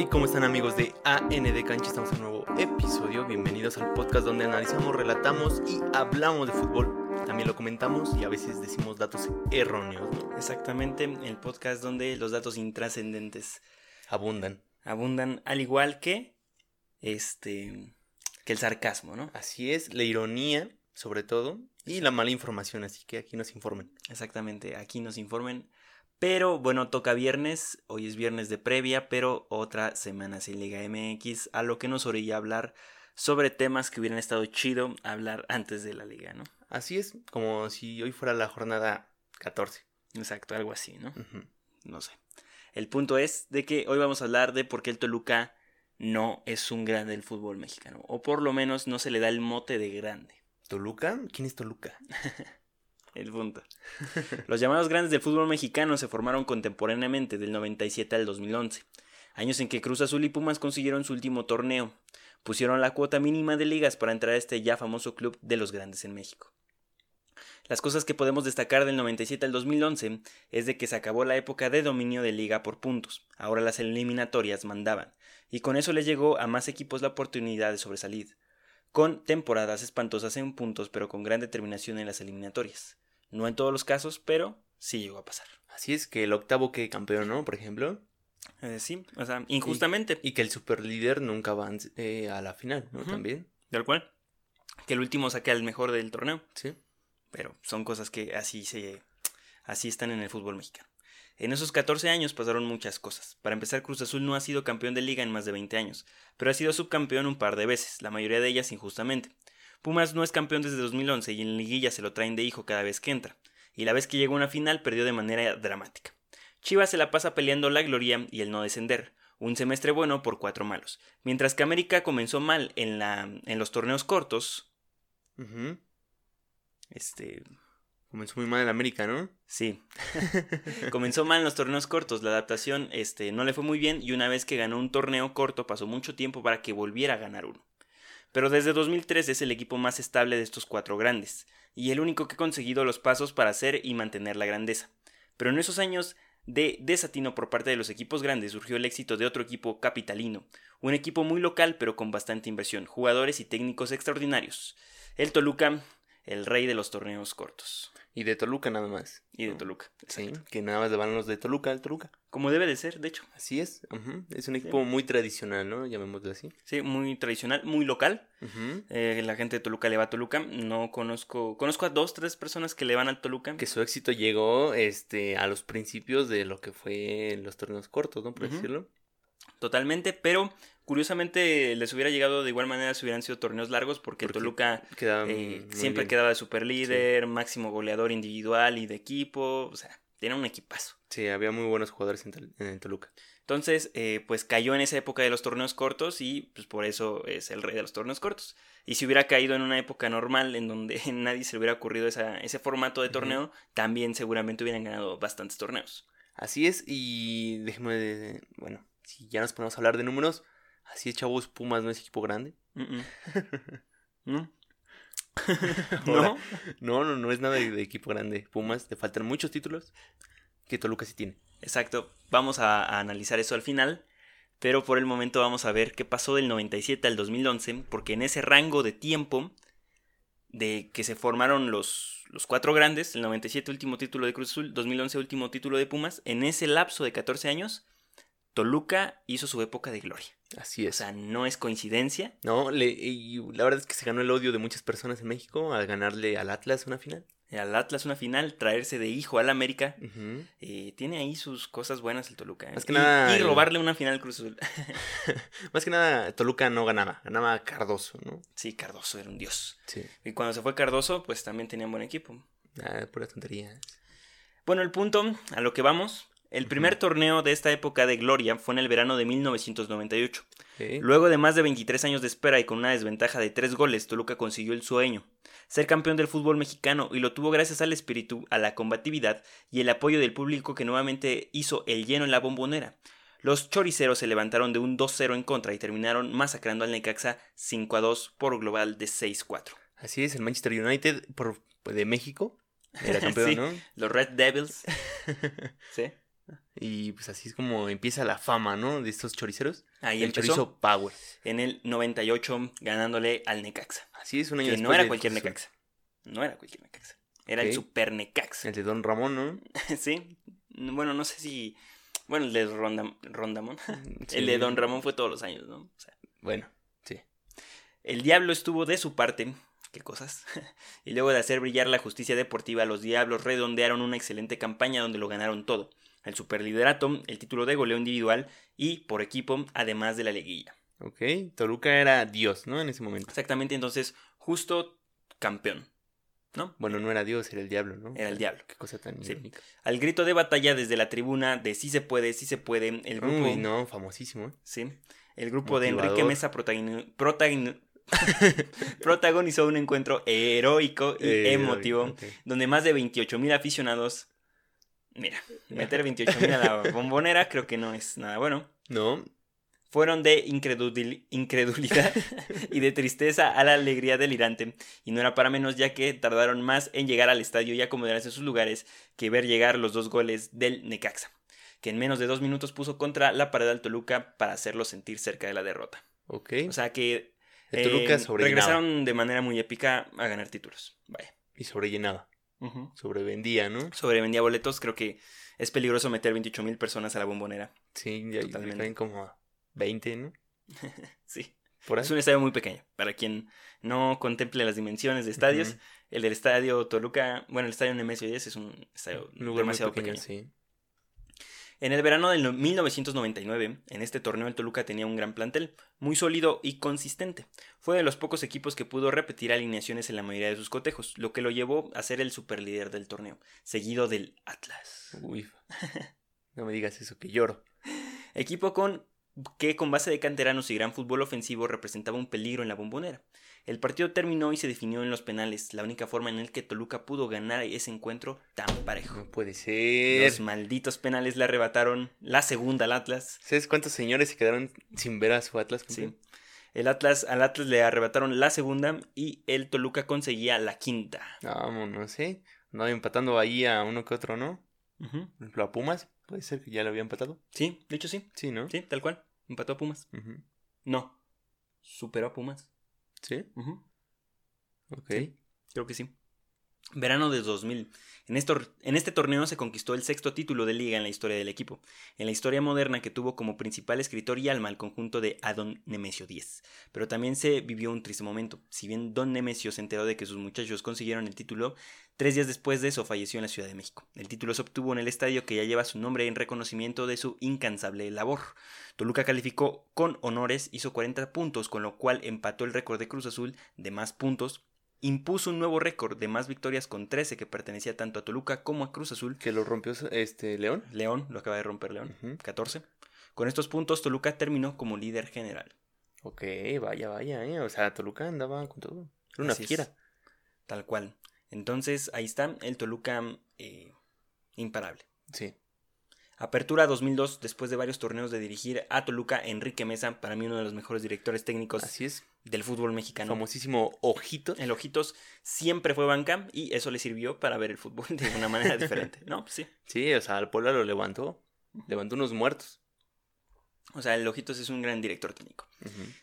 Hey, ¿cómo están amigos de AND Cancha? Estamos en un nuevo episodio. Bienvenidos al podcast donde analizamos, relatamos y hablamos de fútbol. También lo comentamos y a veces decimos datos erróneos, ¿no? Exactamente, el podcast donde los datos intrascendentes Abundan. abundan, al igual que este que el sarcasmo, ¿no? Así es, la ironía, sobre todo, y la mala información, así que aquí nos informen. Exactamente, aquí nos informen. Pero bueno, toca viernes, hoy es viernes de previa, pero otra semana sin Liga MX, a lo que nos orilla hablar sobre temas que hubieran estado chido hablar antes de la liga, ¿no? Así es, como si hoy fuera la jornada 14. Exacto, algo así, ¿no? No sé. El punto es de que hoy vamos a hablar de por qué el Toluca no es un grande del fútbol mexicano, o por lo menos no se le da el mote de grande. ¿Toluca? ¿Quién es Toluca? El punto. Los llamados grandes del fútbol mexicano se formaron contemporáneamente del 97 al 2011, años en que Cruz Azul y Pumas consiguieron su último torneo. Pusieron la cuota mínima de ligas para entrar a este ya famoso club de los grandes en México. Las cosas que podemos destacar del 97 al 2011 es de que se acabó la época de dominio de liga por puntos, ahora las eliminatorias mandaban, y con eso les llegó a más equipos la oportunidad de sobresalir, con temporadas espantosas en puntos pero con gran determinación en las eliminatorias. No en todos los casos, pero sí llegó a pasar. Así es que el octavo que campeón, ¿no? Por ejemplo. Eh, sí, o sea, injustamente, Y que el superlíder nunca va eh, a la final, ¿no? También. tal cual, que el último saque al mejor del torneo. Sí. pero son cosas que así se así están en el fútbol mexicano. En esos 14 años pasaron muchas cosas. Para empezar, Cruz Azul no ha sido campeón de liga en más de 20 años, pero ha sido subcampeón un par de veces, la mayoría de ellas injustamente. Pumas no es campeón desde 2011 y en liguilla se lo traen de hijo cada vez que entra, y la vez que llegó a una final perdió de manera dramática. Chivas se la pasa peleando la gloria y el no descender, un semestre bueno por cuatro malos, mientras que América comenzó mal en, la, en los torneos cortos, este, Comenzó muy mal en América, ¿no? Sí. Comenzó mal en los torneos cortos. La adaptación este, no le fue muy bien y una vez que ganó un torneo corto pasó mucho tiempo para que volviera a ganar uno. Pero desde 2003 es el equipo más estable de estos cuatro grandes y el único que ha conseguido los pasos para hacer y mantener la grandeza. Pero en esos años de desatino por parte de los equipos grandes surgió el éxito de otro equipo capitalino, un equipo muy local pero con bastante inversión, jugadores y técnicos extraordinarios. El Toluca, el rey de los torneos cortos. Y de Toluca nada más. Y de Toluca. Sí, que nada más le van los de Toluca al Toluca. Como debe de ser, de hecho. Así es. Es un equipo muy tradicional, ¿no? Llamémoslo así. Sí, muy tradicional, muy local. Eh, la gente de Toluca le va a Toluca. No conozco. Conozco a dos, tres personas que le van al Toluca. Que su éxito llegó este, a los principios de lo que fue los torneos cortos, ¿no? Por decirlo. Totalmente, pero curiosamente les hubiera llegado de igual manera si hubieran sido torneos largos, porque, Porque Toluca eh, siempre bien. quedaba de super líder, máximo goleador individual y de equipo. O sea, tiene un equipazo. Sí, había muy buenos jugadores en, en Toluca. Entonces, eh, pues cayó en esa época de los torneos cortos y pues por eso es el rey de los torneos cortos. Y si hubiera caído en una época normal en donde nadie se le hubiera ocurrido esa- ese formato de torneo, también seguramente hubieran ganado bastantes torneos. Así es, y déjeme, de- bueno, si ya nos ponemos a hablar de números, así es, chavos, Pumas no es equipo grande. Mm, mm. ¿No? ¿No? No, no, no es nada de, de equipo grande. Pumas, le faltan muchos títulos que Toluca sí tiene. Exacto. Vamos a, a analizar eso al final. Pero por el momento vamos a ver qué pasó del 97 al 2011. Porque en ese rango de tiempo de que se formaron los, los cuatro grandes, el 97 último título de Cruz Azul, 2011 último título de Pumas, en ese lapso de 14 años, Toluca hizo su época de gloria. Así O es. sea, no es coincidencia. no, le, y la verdad es que se ganó el odio de muchas personas en México al ganarle al Atlas una final. Al Atlas una final, traerse de hijo al América. Eh, tiene ahí sus cosas buenas el Toluca. ¿eh? Más que Y- nada, y robarle una final al Cruz Azul. Más que nada, Toluca no ganaba, ganaba Cardoso, ¿no? Sí, Cardoso era un dios. Sí, Y cuando se fue Cardoso, pues también tenían buen equipo. ah, pura tontería. Bueno, el punto, a lo que vamos. El primer torneo de esta época de gloria fue en el verano de 1998. Ok. Luego de más de 23 años de espera y con una desventaja de 3 goles, Toluca consiguió el sueño. Ser campeón del fútbol mexicano y lo tuvo gracias al espíritu, a la combatividad y el apoyo del público que nuevamente hizo el lleno en la bombonera. Los choriceros se levantaron de un 2-0 en contra y terminaron masacrando al Necaxa 5-2 por global de 6-4. Así es, el Manchester United por, de México era campeón, Sí. ¿no? Los Red Devils. ¿Sí? Y pues así es como empieza la fama, ¿no? De estos choriceros. Ahí el empezó. chorizo Power. En el 98 ganándole al Necaxa. Así es, un año Que no era de cualquier. Necaxa. No era cualquier Necaxa. Era el. Super Necaxa. El de Don Ramón, ¿no? sí. Bueno, no sé si. Bueno, el de Ronda- Rondamón. Sí. El de Don Ramón fue todos los años, ¿no? O sea, Bueno, sí. el diablo estuvo de su parte. Qué cosas. y luego de hacer brillar la justicia deportiva, los diablos redondearon una excelente campaña donde lo ganaron todo. El superliderato, el título de goleo individual y por equipo, además de la liguilla. Ok. Toluca era Dios, ¿no? En ese momento. Exactamente, entonces, justo campeón. ¿No? Bueno, no era Dios, era el diablo, ¿no? Era el diablo. Qué cosa tan Sí. irónica. Al grito de batalla desde la tribuna de sí se puede, sí se puede, el grupo, Uy, no, famosísimo. ¿eh? sí, el grupo de. Enrique Mesa protagoni- protagoni- protagonizó un encuentro heroico y Eh, emotivo, donde más de 28 mil aficionados, mira, meter 28 mil a la bombonera creo que no es nada bueno, No, fueron de incredul- incredulidad y de tristeza a la alegría delirante. Y no era para menos ya que tardaron más en llegar al estadio y acomodarse en sus lugares que ver llegar los dos goles del Necaxa, que en menos de dos minutos puso contra la pared al Toluca para hacerlo sentir cerca de la derrota. ok. O sea que eh, regresaron de manera muy épica a ganar títulos. Vaya. Y sobrellenaba. Sobrevendía, ¿no? Sobrevendía boletos, creo que es peligroso meter 28 mil personas a la bombonera. Sí, ya Totalmente. como a 20, ¿no? Sí. Por. Es un estadio muy pequeño. Para quien no contemple las dimensiones de estadios, el del estadio Toluca, bueno, el estadio Nemesio 10 es un estadio Un lugar muy demasiado pequeño, pequeño. sí. En el verano no- 1999, en este torneo el Toluca tenía un gran plantel, muy sólido y consistente. Fue de los pocos equipos que pudo repetir alineaciones en la mayoría de sus cotejos, lo que lo llevó a ser el superlíder del torneo, seguido del Atlas. Uy. No me digas eso, que lloro. Equipo con que con base de canteranos y gran fútbol ofensivo representaba un peligro en la bombonera. El partido terminó y se definió en los penales, la única forma en la que Toluca pudo ganar ese encuentro tan parejo. No puede ser. Los malditos penales le arrebataron la segunda al Atlas. ¿Sabes cuántos señores se quedaron sin ver a su Atlas? campeón? Sí. El Atlas, al Atlas le arrebataron la segunda y el Toluca conseguía la quinta. No, no sé. Andaba empatando ahí a uno que otro, ¿no? Por ejemplo, a Pumas. Puede ser que ya lo había empatado. Sí, de hecho sí. Sí, ¿no? Sí, tal cual. Empató a Pumas. No. Superó a Pumas. Sí. Ujú. Ok. Sí. Creo que sí. Verano de 2000. En, en este torneo se conquistó el sexto título de liga en la historia del equipo, en la historia moderna que tuvo como principal escritor y alma el conjunto de Adon Nemesio X. Pero también se vivió un triste momento. Si bien Don Nemesio se enteró de que sus muchachos consiguieron el título, tres días después de eso falleció en la Ciudad de México. El título se obtuvo en el estadio que ya lleva su nombre en reconocimiento de su incansable labor. Toluca calificó con honores, hizo 40 puntos, con lo cual empató el récord de Cruz Azul de más puntos impuso un nuevo récord de más victorias con 13 que pertenecía tanto a Toluca como a Cruz Azul. Que lo rompió este León. León, lo acaba de romper León, Ujú. 14. Con estos puntos Toluca terminó como líder general. Ok, vaya, vaya, eh. O sea, Toluca andaba con todo. Era una fiera. Tal cual. Entonces ahí está el Toluca eh, imparable. Sí. Apertura 2002, después de varios torneos de dirigir a Toluca, Enrique Mesa, para mí uno de los mejores directores técnicos Así es. del fútbol mexicano. Famosísimo Ojito. El Ojitos siempre fue banca y eso le sirvió para ver el fútbol de una manera diferente. No, sí. Sí, o sea, al Puebla lo levantó. Levantó unos muertos. O sea, el Ojitos es un gran director técnico.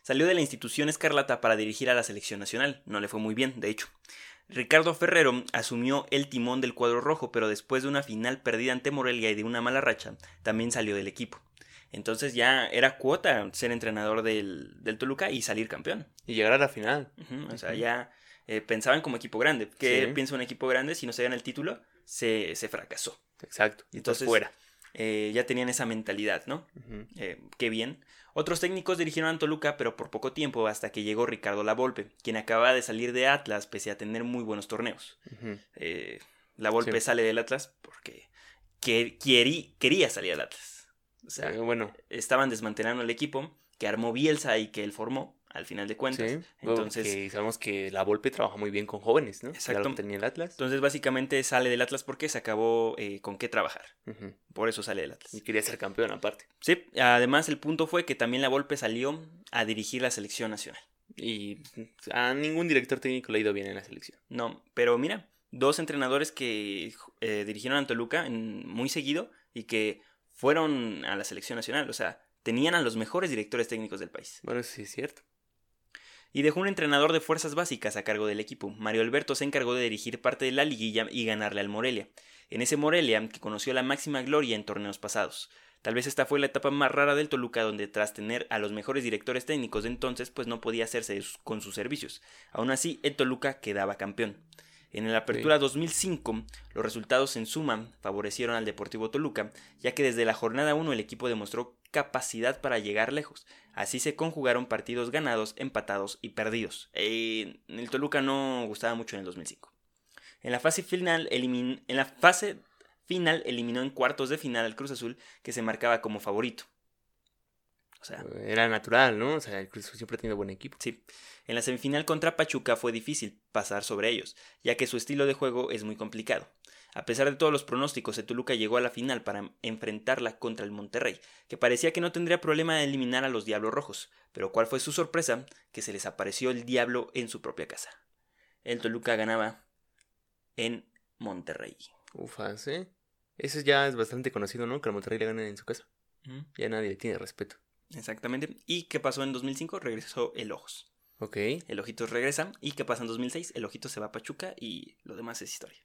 Salió de la institución Escarlata para dirigir a la selección nacional. No le fue muy bien, de hecho. Ricardo Ferrero asumió el timón del cuadro rojo, pero después de una final perdida ante Morelia y de una mala racha, también salió del equipo. Entonces ya era cuota ser entrenador del, del Toluca y salir campeón. Y llegar a la final. O sea, ya eh, pensaban como equipo grande. ¿Qué Sí. piensa un equipo grande? Si no se gana el título, se, se fracasó. Exacto. Entonces- Entonces fuera. Eh, ya tenían esa mentalidad, ¿no? Eh, qué bien. Otros técnicos dirigieron a Toluca, pero por poco tiempo, hasta que llegó Ricardo Lavolpe, quien acababa de salir de Atlas pese a tener muy buenos torneos. Ujú. Eh, Lavolpe Sí. sale del Atlas porque quería salir del Atlas. O sea, Eh, bueno, estaban desmantelando el equipo que armó Bielsa y que él formó, al final de cuentas. sí. Entonces, que sabemos que la Volpe trabaja muy bien con jóvenes, ¿no? Exacto. Tenía el Atlas. entonces básicamente sale del Atlas porque se acabó eh, con qué trabajar. Por eso sale del Atlas. Y quería ser campeón aparte. Sí, además el punto fue que también Lavolpe salió a dirigir la selección nacional. Y a ningún director técnico le ha ido bien en la selección. No, pero mira, dos entrenadores que eh, dirigieron a Toluca en- muy seguido y que fueron a la selección nacional. O sea, tenían a los mejores directores técnicos del país. Bueno, sí es cierto. Y dejó un entrenador de fuerzas básicas a cargo del equipo. Mario Alberto se encargó de dirigir parte de la liguilla y ganarle al Morelia. En ese Morelia, que conoció la máxima gloria en torneos pasados. Tal vez esta fue la etapa más rara del Toluca donde tras tener a los mejores directores técnicos de entonces pues no podía hacerse con sus servicios. Aún así el Toluca quedaba campeón. En la apertura 2005 los resultados en suma favorecieron al Deportivo Toluca ya que desde la jornada 1 el equipo demostró capacidad para llegar lejos. Así se conjugaron partidos ganados, empatados y perdidos. Eh, el Toluca no gustaba mucho en el 2005. En la fase final, en la fase final eliminó en cuartos de final al Cruz Azul, que se marcaba como favorito. O sea, era natural, ¿no? O sea, el Cruz Azul siempre ha tenido buen equipo. Sí. En la semifinal contra Pachuca fue difícil pasar sobre ellos, ya que su estilo de juego es muy complicado. A pesar de todos los pronósticos, el Toluca llegó a la final para enfrentarla contra el Monterrey, que parecía que no tendría problema de eliminar a los Diablos Rojos, pero ¿cuál fue su sorpresa? Que se les apareció el Diablo en su propia casa. El Toluca ganaba en Monterrey. Ufa, ¿sí? Eso ya es bastante conocido, ¿no? Que el Monterrey le gane en su casa. Ya nadie le tiene respeto. Exactamente. ¿Y qué pasó en 2005? Regresó el Ojos. Ok. El Ojitos regresa. ¿Y qué pasa en 2006? El Ojitos se va a Pachuca y lo demás es historia.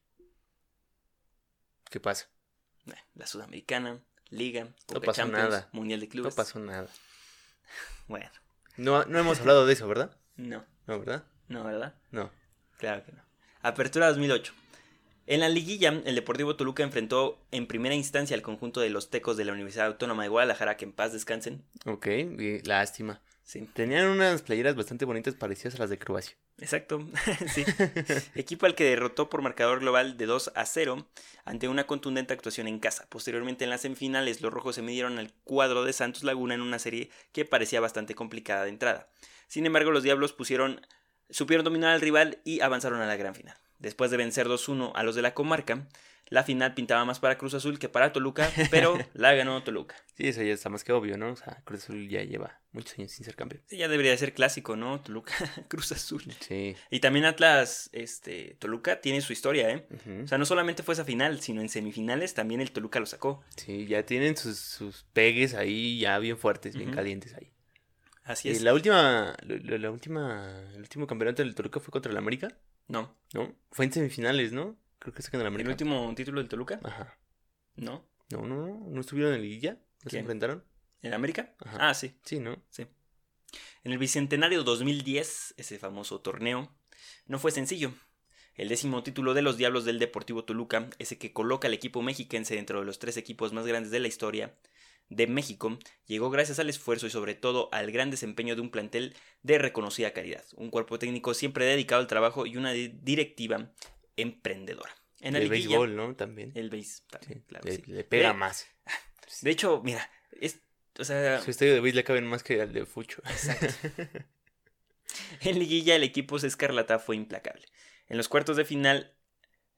¿Qué pasa? Eh, la Sudamericana, Liga, no pasó nada. Mundial de Clubes. No pasó nada. Bueno. No, no hemos hablado de eso, ¿verdad? No. No, ¿verdad? No, ¿verdad? No. Claro que no. Apertura 2008. En la liguilla, el Deportivo Toluca enfrentó en primera instancia al conjunto de los Tecos de la Universidad Autónoma de Guadalajara, que en paz descansen. Ok, lástima. Sí. Tenían unas playeras bastante bonitas parecidas a las de Croacia. Exacto, sí. Equipo al que derrotó por marcador global de 2 a 0 ante una contundente actuación en casa. Posteriormente en las semifinales, los rojos se midieron al cuadro de Santos Laguna en una serie que parecía bastante complicada de entrada. Sin embargo, los Diablos pusieron, supieron dominar al rival y avanzaron a la gran final. Después de vencer 2-1 a los de la comarca, la final pintaba más para Cruz Azul que para Toluca, pero la ganó Toluca. Sí, eso ya está más que obvio, ¿no? O sea, Cruz Azul ya lleva muchos años sin ser campeón. Sí, ya debería ser clásico, ¿no? Toluca, Cruz Azul. Sí. Y también Atlas, este, Toluca tiene su historia, ¿eh? O sea, no solamente fue esa final, sino en semifinales también el Toluca lo sacó. Sí, ya tienen sus, pegues ahí ya bien fuertes, bien calientes ahí. Así es. Y la última, la, última, el último campeonato del Toluca fue contra el América. No. ¿No? Fue en semifinales, ¿no? Creo que sacan el América. ¿El último título del Toluca? Ajá. ¿No? No, no, no. ¿No estuvieron en Liguilla? ¿No se enfrentaron? ¿En América? Ajá. Ah, sí. Sí, ¿no? Sí. En el Bicentenario 2010, ese famoso torneo, no fue sencillo. El décimo título de los Diablos del Deportivo Toluca, ese que coloca al equipo mexiquense dentro de los tres equipos más grandes de la historia, de México llegó gracias al esfuerzo y sobre todo al gran desempeño de un plantel de reconocida calidad, un cuerpo técnico siempre dedicado al trabajo y una directiva emprendedora. En el béisbol, ¿no? También. El béisbol, claro. Le, pega más. De hecho, mira, es, o sea... Su estadio de béisbol le caben más que al de Fucho. Exacto. en liguilla el equipo Escarlata fue implacable. En los cuartos de final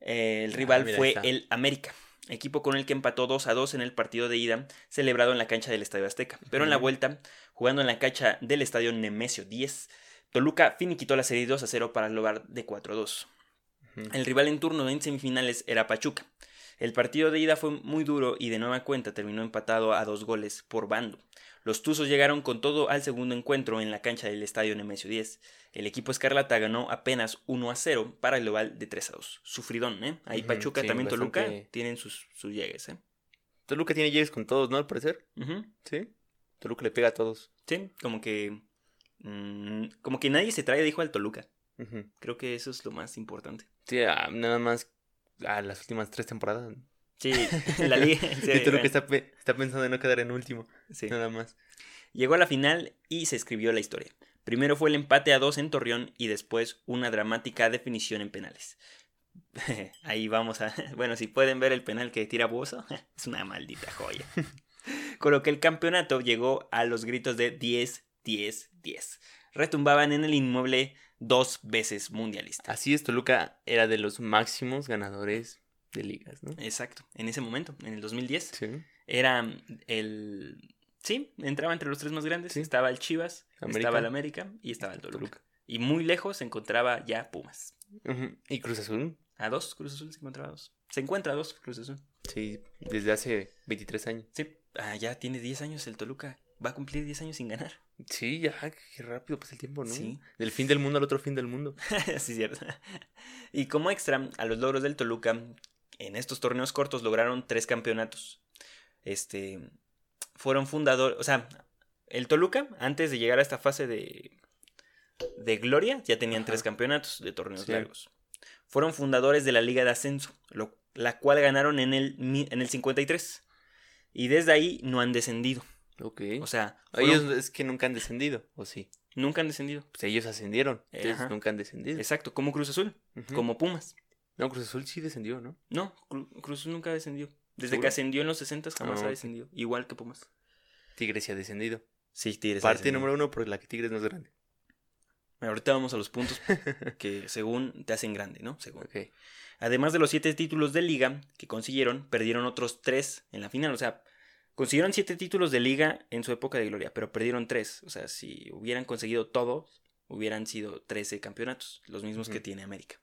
eh, el ah, rival fue el América equipo con el que empató 2 a 2 en el partido de ida celebrado en la cancha del Estadio Azteca. Pero en la vuelta, jugando en la cancha del Estadio Nemesio 10, Toluca finiquitó la serie 2 a 0 para lograr de 4 a 2. El rival en turno en semifinales era Pachuca. El partido de ida fue muy duro y de nueva cuenta terminó empatado a dos goles por bando. Los Tuzos llegaron con todo al segundo encuentro en la cancha del Estadio Nemesio 10. El equipo Escarlata ganó apenas 1 a 0 para el global de 3 a 2. Sufridón, ¿eh? Ahí Pachuca, también Toluca tienen sus, sus llegues, ¿eh? Toluca tiene llegues con todos, ¿no? Al parecer. Sí. Toluca le pega a todos. Sí, como que. Mm, como que nadie se trae de hijo al Toluca. Creo que eso es lo más importante. Sí, nada más a las últimas tres temporadas. Sí, la liga. y Toluca está, está pensando en no quedar en último. Sí. Nada más. Llegó a la final y se escribió la historia. Primero fue el empate a dos en Torreón y después una dramática definición en penales. Ahí vamos a... Bueno, si pueden ver el penal que tira Bozo, es una maldita joya. Con lo que el campeonato llegó a los gritos de 10, 10, 10. Retumbaban en el inmueble dos veces mundialista. Así es, Toluca era de los máximos ganadores de ligas, ¿no? Exacto, en ese momento, en el 2010. Sí. Era el Sí, entraba entre los tres más grandes. Estaba el Chivas, estaba el América y estaba el Toluca. Y muy lejos se encontraba ya Pumas. ¿Y Cruz Azul? A dos, Cruz Azul se encontraba dos. Se encuentra a dos, Cruz Azul. Sí, desde hace 23 años. Sí, ah, ya tiene 10 años el Toluca. Va a cumplir 10 años sin ganar. Sí, ya, qué rápido pasa el tiempo, ¿no? Sí. Del fin del mundo al otro fin del mundo. sí, cierto. Y como extra, a los logros del Toluca, en estos torneos cortos lograron tres campeonatos. Este, fueron fundadores, o sea, el Toluca, antes de llegar a esta fase de, de gloria, ya tenían Ajá. tres campeonatos de torneos Sí. largos. Fueron fundadores de la Liga de Ascenso, lo- la cual ganaron en el, en el 53. Y desde ahí no han descendido. Ok. O sea, fueron- ellos es que nunca han descendido, ¿o sí? nunca han descendido. Pues ellos ascendieron, nunca han descendido. Exacto, como Cruz Azul, como Pumas. No, Cruz Azul sí descendió, ¿no? No, Cru- Cruz Azul nunca descendió. Desde ¿Seguro? que ascendió en los 60 jamás Ah, ha descendido. Igual que Pumas. Tigres sí ha descendido. Sí, Tigres. Parte descendido. número uno por la que Tigres no es grande. Ahorita vamos a los puntos que según te hacen grande, ¿no? Según. Ok. Además de los siete títulos de liga que consiguieron, perdieron otros tres en la final. O sea, consiguieron siete títulos de liga en su época de gloria, pero perdieron tres. O sea, si hubieran conseguido todos, hubieran sido 13 campeonatos, los mismos que tiene América.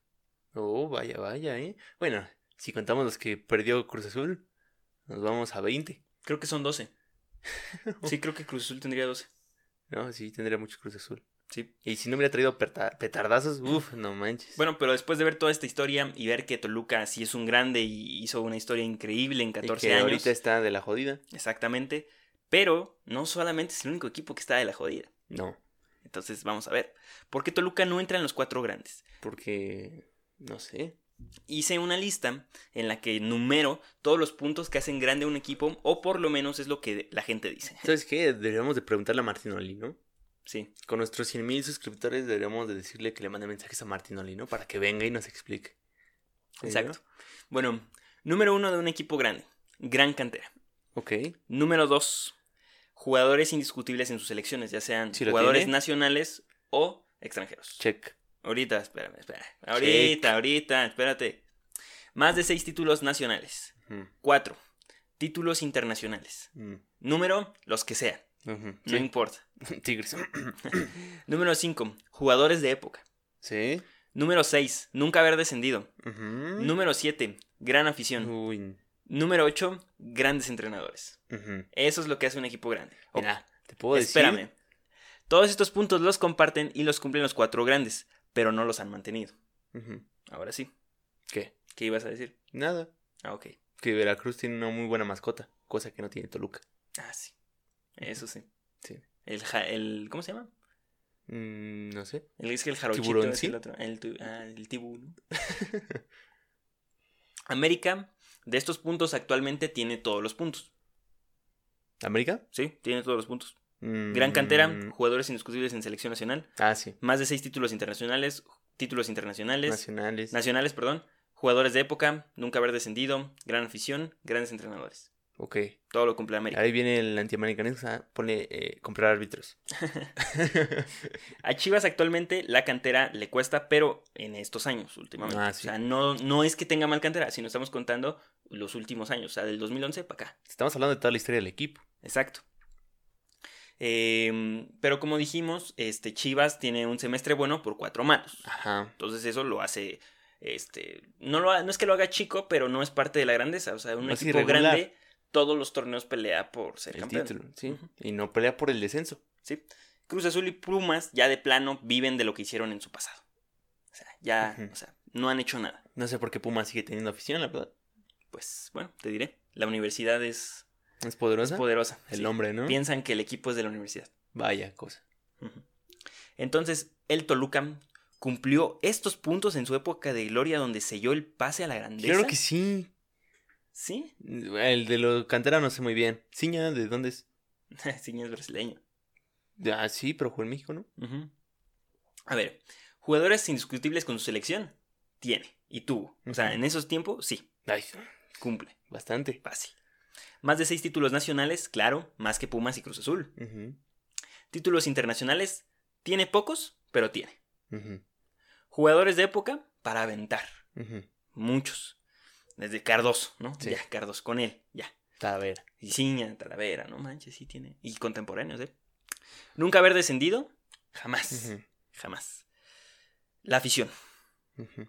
Oh, vaya, vaya, ¿eh? Bueno, si contamos los que perdió Cruz Azul, nos vamos a 20. Creo que son 12. Sí, creo que Cruz Azul tendría 12. No, sí, tendría mucho Cruz Azul. Sí. Y si no hubiera traído petardazos, uff, no manches. Bueno, pero después de ver toda esta historia y ver que Toluca sí es un grande y hizo una historia increíble en Y 14 que años. ahorita está de la jodida. Exactamente. Pero no solamente es el único equipo que está de la jodida. No, Entonces vamos a ver. ¿Por qué Toluca no entra en los cuatro grandes? porque, no sé. Hice una lista en la que numero todos los puntos que hacen grande a un equipo, o por lo menos es lo que la gente dice. ¿Sabes qué? Deberíamos de preguntarle a Martinoli, ¿no? Sí, Con nuestros 100 mil suscriptores deberíamos de decirle que le mande mensajes a Martinoli, ¿no? Para que venga y nos explique. ¿Sí, exacto. Bueno, número uno de un equipo grande. Gran cantera. Ok. Número dos. Jugadores indiscutibles en sus selecciones, ya sean ¿Sí lo jugadores tiene? nacionales o extranjeros. Check. Ahorita, espérame, espera. Ahorita, ahorita, espérate. Más de seis títulos nacionales. Mm, Cuatro. Títulos internacionales. mm, Número, los que sean. No Sí. importa. Tigres. Número 5. Jugadores de época. sí. Número 6. Nunca haber descendido. Número 7. Gran afición. Uy. Número 8. Grandes entrenadores. Eso es lo que hace un equipo grande. Mira, te puedo decir. espérame. Todos estos puntos los comparten y los cumplen los cuatro grandes, pero no los han mantenido. Ahora sí. ¿Qué? ¿Qué ibas a decir? Nada. Ah, ok. Que Veracruz tiene una muy buena mascota, cosa que no tiene Toluca. Ah, sí. Eso sí. Sí. El, ja- el ¿Cómo se llama? Mm, no sé. El, es que el jarochito ¿Tiburón, es sí? el otro. El, ah, el tiburón. América, de estos puntos actualmente tiene todos los puntos. ¿América? Sí, tiene todos los puntos. Mm, Gran cantera, jugadores indiscutibles en selección nacional, Ah, sí. más de seis títulos internacionales, títulos internacionales, Nacionales. nacionales, perdón, jugadores de época, nunca haber descendido, gran afición, grandes entrenadores. Ok. Todo lo cumple América. Ahí viene el antiamericanismo. ah, Pone eh, comprar árbitros. A Chivas actualmente la cantera le cuesta, pero en estos años últimamente. Ah, O sí. sea, no, no es que tenga mal cantera, sino estamos contando los últimos años, o sea, del 2011 para acá. Estamos hablando de toda la historia del equipo. Exacto. Em, pero como dijimos, este Chivas tiene un semestre bueno por cuatro malos. Ajá. Entonces eso lo hace, este, no, lo ha- no es que lo haga chico, pero no es parte de la grandeza. O sea, un No equipo grande, todos los torneos pelea por ser El campeón. título, sí. Y no pelea por el descenso. ¿sí? Cruz Azul y Pumas ya de plano viven de lo que hicieron en su pasado. O sea, ya, o sea, no han hecho nada. No sé por qué Puma sigue teniendo afición, la verdad. Pues, bueno, te diré. La universidad es, Es es poderosa. poderosa. el sí. nombre, ¿no? Piensan que el equipo es de la universidad. Vaya cosa. Entonces, el Toluca cumplió estos puntos en su época de gloria donde selló el pase a la grandeza. Claro que sí. Sí, El de los cantera no sé muy bien. Ciña, ¿de dónde es? sí, es brasileño. Ah, sí, pero jugó en México, ¿no? Ujú. A ver, jugadores indiscutibles con su selección, tiene y tuvo. O sea, en esos tiempos, sí, Ay, cumple, bastante. fácil. Más de seis títulos nacionales, claro, más que Pumas y Cruz Azul. Títulos internacionales, tiene pocos, pero tiene. Jugadores de época, para aventar, muchos. Desde Cardoso, ¿no? Sí. Ya, Cardoso, con él, ya. Talavera. Y Ciña, Talavera, no manches, sí tiene. Y contemporáneos, ¿eh? Nunca haber descendido, jamás, jamás. La afición,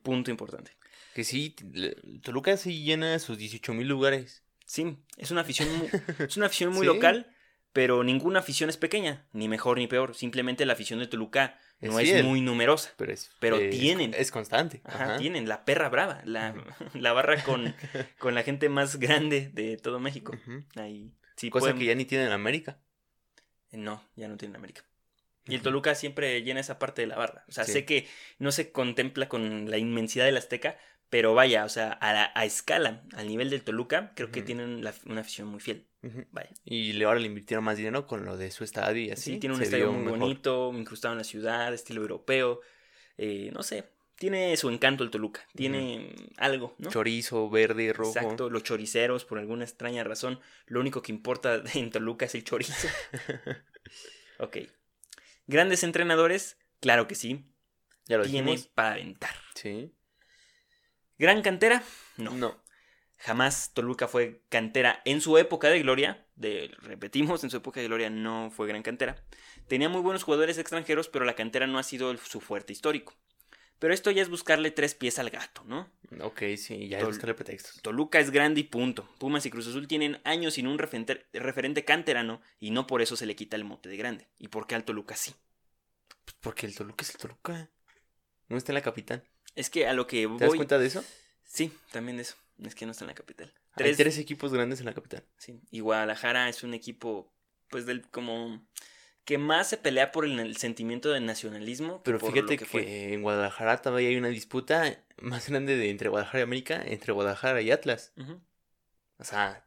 punto importante. Que sí, Toluca sí llena sus 18 mil lugares. Sí, es una afición muy, es una afición muy Sí. local, pero ninguna afición es pequeña, ni mejor ni peor. Simplemente la afición de Toluca no Es muy numerosa. Pero es. Pero eh, tienen. Es constante. Ajá, Ajá. tienen la perra brava, la, la barra con, con la gente más grande de todo México. Ahí sí Cosa pueden- que ya ni tienen en América. No, ya no tienen América. Y el. Toluca siempre llena esa parte de la barra. O sea, Sí. sé que no se contempla con la inmensidad del Azteca, pero vaya, o sea, a, la- a escala, al nivel del Toluca, creo que tienen la- una afición muy fiel. Vaya. Y le- ahora le invirtieron más dinero con lo de su estadio y así. Sí, tiene un estadio muy mejor. bonito, incrustado en la ciudad, estilo europeo. eh, no sé, tiene su encanto el Toluca. Tiene algo, ¿no? Chorizo, verde, rojo. Exacto, los choriceros, por alguna extraña razón, lo único que importa en Toluca es el chorizo. ok. Grandes entrenadores, claro que sí. Ya lo Tiene dijimos. para aventar. Sí. ¿Gran cantera? No. No. Jamás Toluca fue cantera en su época de gloria. De, repetimos, en su época de gloria no fue gran cantera. Tenía muy buenos jugadores extranjeros, pero la cantera no ha sido su fuerte histórico. Pero esto ya es buscarle tres pies al gato, ¿no? Ok, sí, ya es buscarle pretextos. Toluca es grande y punto. Pumas y Cruz Azul tienen años sin un referente, referente canterano y no por eso se le quita el mote de grande. ¿Y por qué al Toluca sí? Pues porque el Toluca es el Toluca. No está en la capital. Es que a lo que voy... ¿Te das cuenta de eso? Sí, también de eso. Es que no está en la capital. Hay Tres, tres equipos grandes en la capital. Sí. Y Guadalajara es un equipo, pues, del como que más se pelea por el, el sentimiento de nacionalismo. Pero fíjate que, en Guadalajara todavía hay una disputa más grande de entre Guadalajara y América, entre Guadalajara y Atlas. O sea,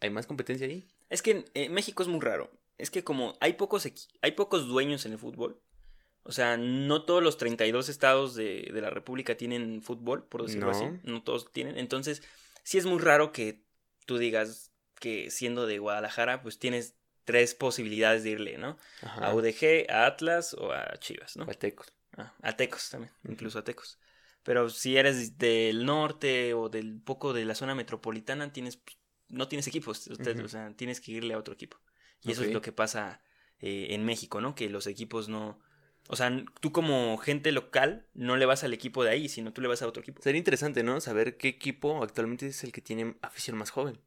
hay más competencia ahí. Es que eh, México es muy raro. Es que como hay pocos, hay pocos dueños en el fútbol. O sea, no todos los 32 estados de, de la República tienen fútbol, por decirlo No. así. No todos tienen. Entonces, sí es muy raro que tú digas que siendo de Guadalajara, pues tienes tres posibilidades de irle, ¿no? Ajá. A UDG, a Atlas o a Chivas, ¿no? Huastecos. Ah, a Tecos también, Ujú. incluso a Tecos. Pero si eres del norte o del poco de la zona metropolitana, tienes pues, no tienes equipos, usted, o sea, tienes que irle a otro equipo. Y eso es lo que pasa eh, en México, ¿no? Que los equipos no... O sea, tú como gente local no le vas al equipo de ahí, sino tú le vas a otro equipo. Sería interesante, ¿no? Saber qué equipo actualmente es el que tiene afición más joven.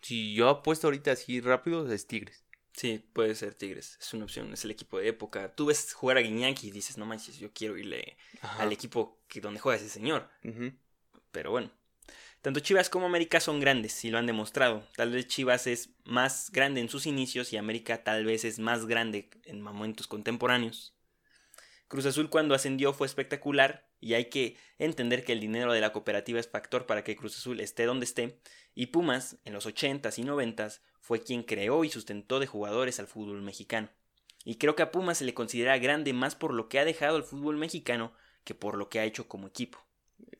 Si yo apuesto ahorita así rápido, es Tigres. Sí, puede ser Tigres, es una opción, es el equipo de época. Tú ves jugar a Guiñaki y dices, no manches, yo quiero irle Ajá. al equipo que donde juega ese señor. Pero bueno. Tanto Chivas como América son grandes y lo han demostrado. Tal vez Chivas es más grande en sus inicios y América tal vez es más grande en momentos contemporáneos. Cruz Azul cuando ascendió fue espectacular y hay que entender que el dinero de la cooperativa es factor para que Cruz Azul esté donde esté y Pumas en los 80s y 90s fue quien creó y sustentó de jugadores al fútbol mexicano. Y creo que a Pumas se le considera grande más por lo que ha dejado al fútbol mexicano que por lo que ha hecho como equipo.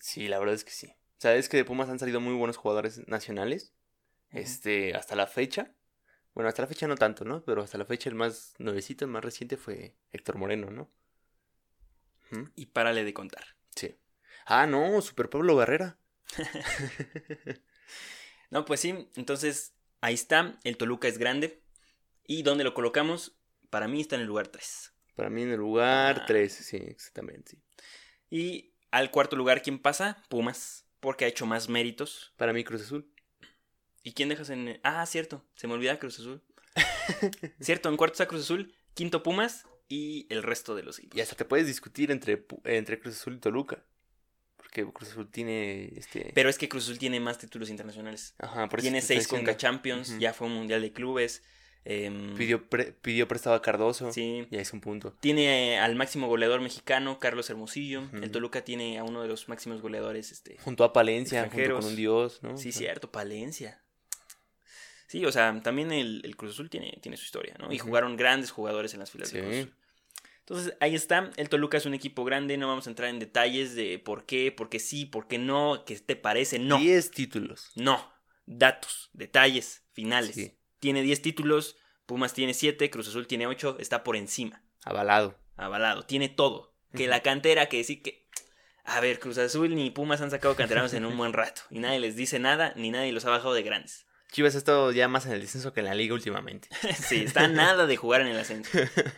Sí, la verdad es que sí. Sabes que de Pumas han salido muy buenos jugadores nacionales. Este, hasta la fecha. Bueno, hasta la fecha no tanto, ¿no? Pero hasta la fecha el más nuevecito, el más reciente fue Héctor Moreno, ¿no? Y párale de contar. Sí. Ah, no, Super Pablo Barrera. No, pues sí, entonces ahí está, el Toluca es grande. ¿Y dónde lo colocamos? Para mí está en el lugar 3. Para mí en el lugar Ah. 3, sí, exactamente, sí. Y al cuarto lugar, ¿quién pasa? Pumas, porque ha hecho más méritos. Para mí Cruz Azul. ¿Y quién dejas en...? Ah, cierto, se me olvida Cruz Azul. cierto, en cuarto está Cruz Azul, quinto Pumas y el resto de los equipos. Y hasta te puedes discutir entre, entre Cruz Azul y Toluca. Porque Cruz Azul tiene este. Pero es que Cruz Azul tiene más títulos internacionales. Ajá, por eso Tiene seis Conca. Champions, ya fue un Mundial de Clubes. em, Pidió, pre- pidió prestado a Cardoso. Sí, Ya es un punto. Tiene al máximo goleador mexicano, Carlos Hermosillo. Ujú. El Toluca tiene a uno de los máximos goleadores. Este... Junto a Palencia, junto con un dios, ¿no? Sí, cierto, Palencia. Sí, o sea, también el, el Cruz Azul tiene, tiene su historia, ¿no? Y jugaron grandes jugadores en las filas Sí. Cruz Azul. Entonces, ahí está. El Toluca es un equipo grande. No vamos a entrar en detalles de por qué, por qué sí, por qué no, qué te parece. No. 10 títulos. No. Datos, detalles, finales. Sí. Tiene 10 títulos. Pumas tiene 7. Cruz Azul tiene 8. Está por encima. Avalado. avalado, tiene todo. Que la cantera, que sí que... A ver, Cruz Azul ni Pumas han sacado canteranos en un buen rato. Y nadie les dice nada, ni nadie los ha bajado de grandes. Chivas ha estado ya más en el descenso que en la liga últimamente. sí, está a nada de jugar en el ascenso.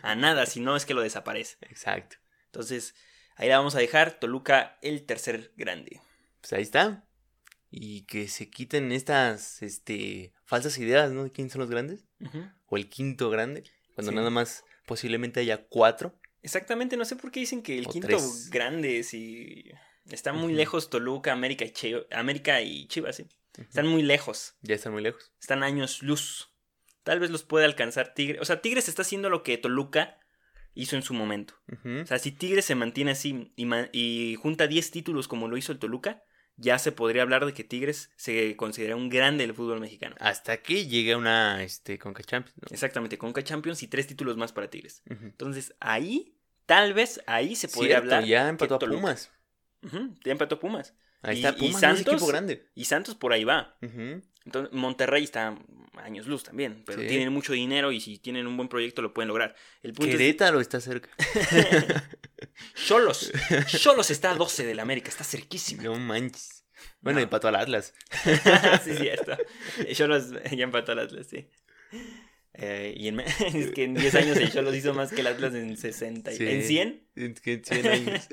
A nada, si no es que lo desaparece. Exacto. Entonces, ahí la vamos a dejar. Toluca, el tercer grande. pues ahí está. Y que se quiten estas este, falsas ideas, ¿no? De quién son los grandes. O el quinto grande. Cuando Sí. nada más posiblemente haya cuatro. Exactamente, no sé por qué dicen que el O quinto tres. grande, si está muy lejos Toluca, América y, Chi- América y Chivas, sí. Están muy lejos, Ya están muy lejos. están años luz. Tal vez los pueda alcanzar Tigres. O sea, Tigres está haciendo lo que Toluca hizo en su momento. O sea, si Tigres se mantiene así y, ma- y junta 10 títulos como lo hizo el Toluca, ya se podría hablar de que Tigres se considera un grande del fútbol mexicano. Hasta que llegue una este, Conca Champions. ¿no? Exactamente, Conca Champions y tres títulos más para Tigres. Entonces, ahí, tal vez ahí se podría Cierto, hablar. ya empató a Pumas. Ya empató Pumas. Ahí Y- está y Pumas, no es Santos- equipo grande. Y Santos por ahí va. Ujú. Entonces, Monterrey está años luz también, pero Sí. tienen mucho dinero y si tienen un buen proyecto lo pueden lograr. El punto es Querétaro está cerca. Cholos. Cholos está a 12 del América, está cerquísimo. No manches. Bueno, No. empató al Atlas. sí, es cierto. Cholos ya empató al Atlas, sí. Eh, y en, es que en 10 años el Cholos hizo más que el Atlas en 60. y- Sí. ¿En 100? En que 100 años.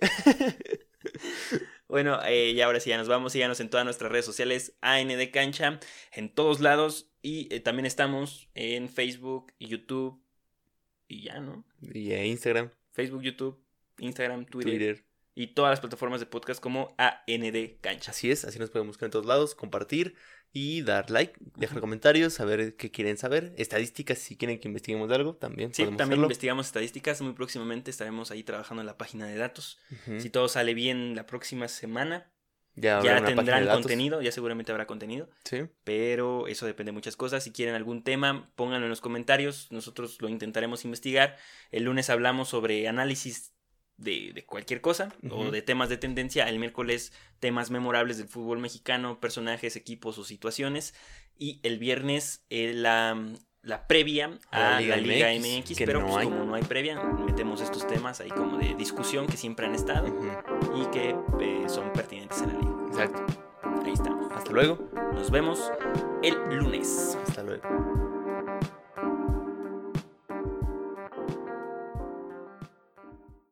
Bueno, eh, y ahora sí ya nos vamos. Síganos en todas nuestras redes sociales, AND Cancha, en todos lados. Y eh, también estamos en Facebook, YouTube y ya, ¿no? y a Instagram, Facebook, YouTube, Instagram, Twitter, Twitter. y todas las plataformas de podcast como AND Cancha. Así es, así nos podemos buscar en todos lados, compartir y dar like, dejar comentarios, saber qué quieren saber, estadísticas si quieren que investiguemos de algo, también Sí, podemos también hacerlo. investigamos estadísticas. Muy próximamente estaremos ahí trabajando en la página de datos. Si todo sale bien la próxima semana, Ya, ya tendrán contenido, ya seguramente habrá contenido. Sí, pero eso depende de muchas cosas. Si quieren algún tema, pónganlo en los comentarios. Nosotros lo intentaremos investigar. El lunes hablamos sobre análisis de, de cualquier cosa o Ujú. de temas de tendencia. El miércoles, temas memorables del fútbol mexicano, personajes, equipos o situaciones. Y el viernes, eh, la, la previa a la Liga, MX. que pero no pues, como no hay previa, metemos estos temas ahí como de discusión que siempre han estado Ujú. y que eh, son pertinentes en la liga. exacto. Ahí estamos. Hasta luego. Nos vemos el lunes. Hasta luego.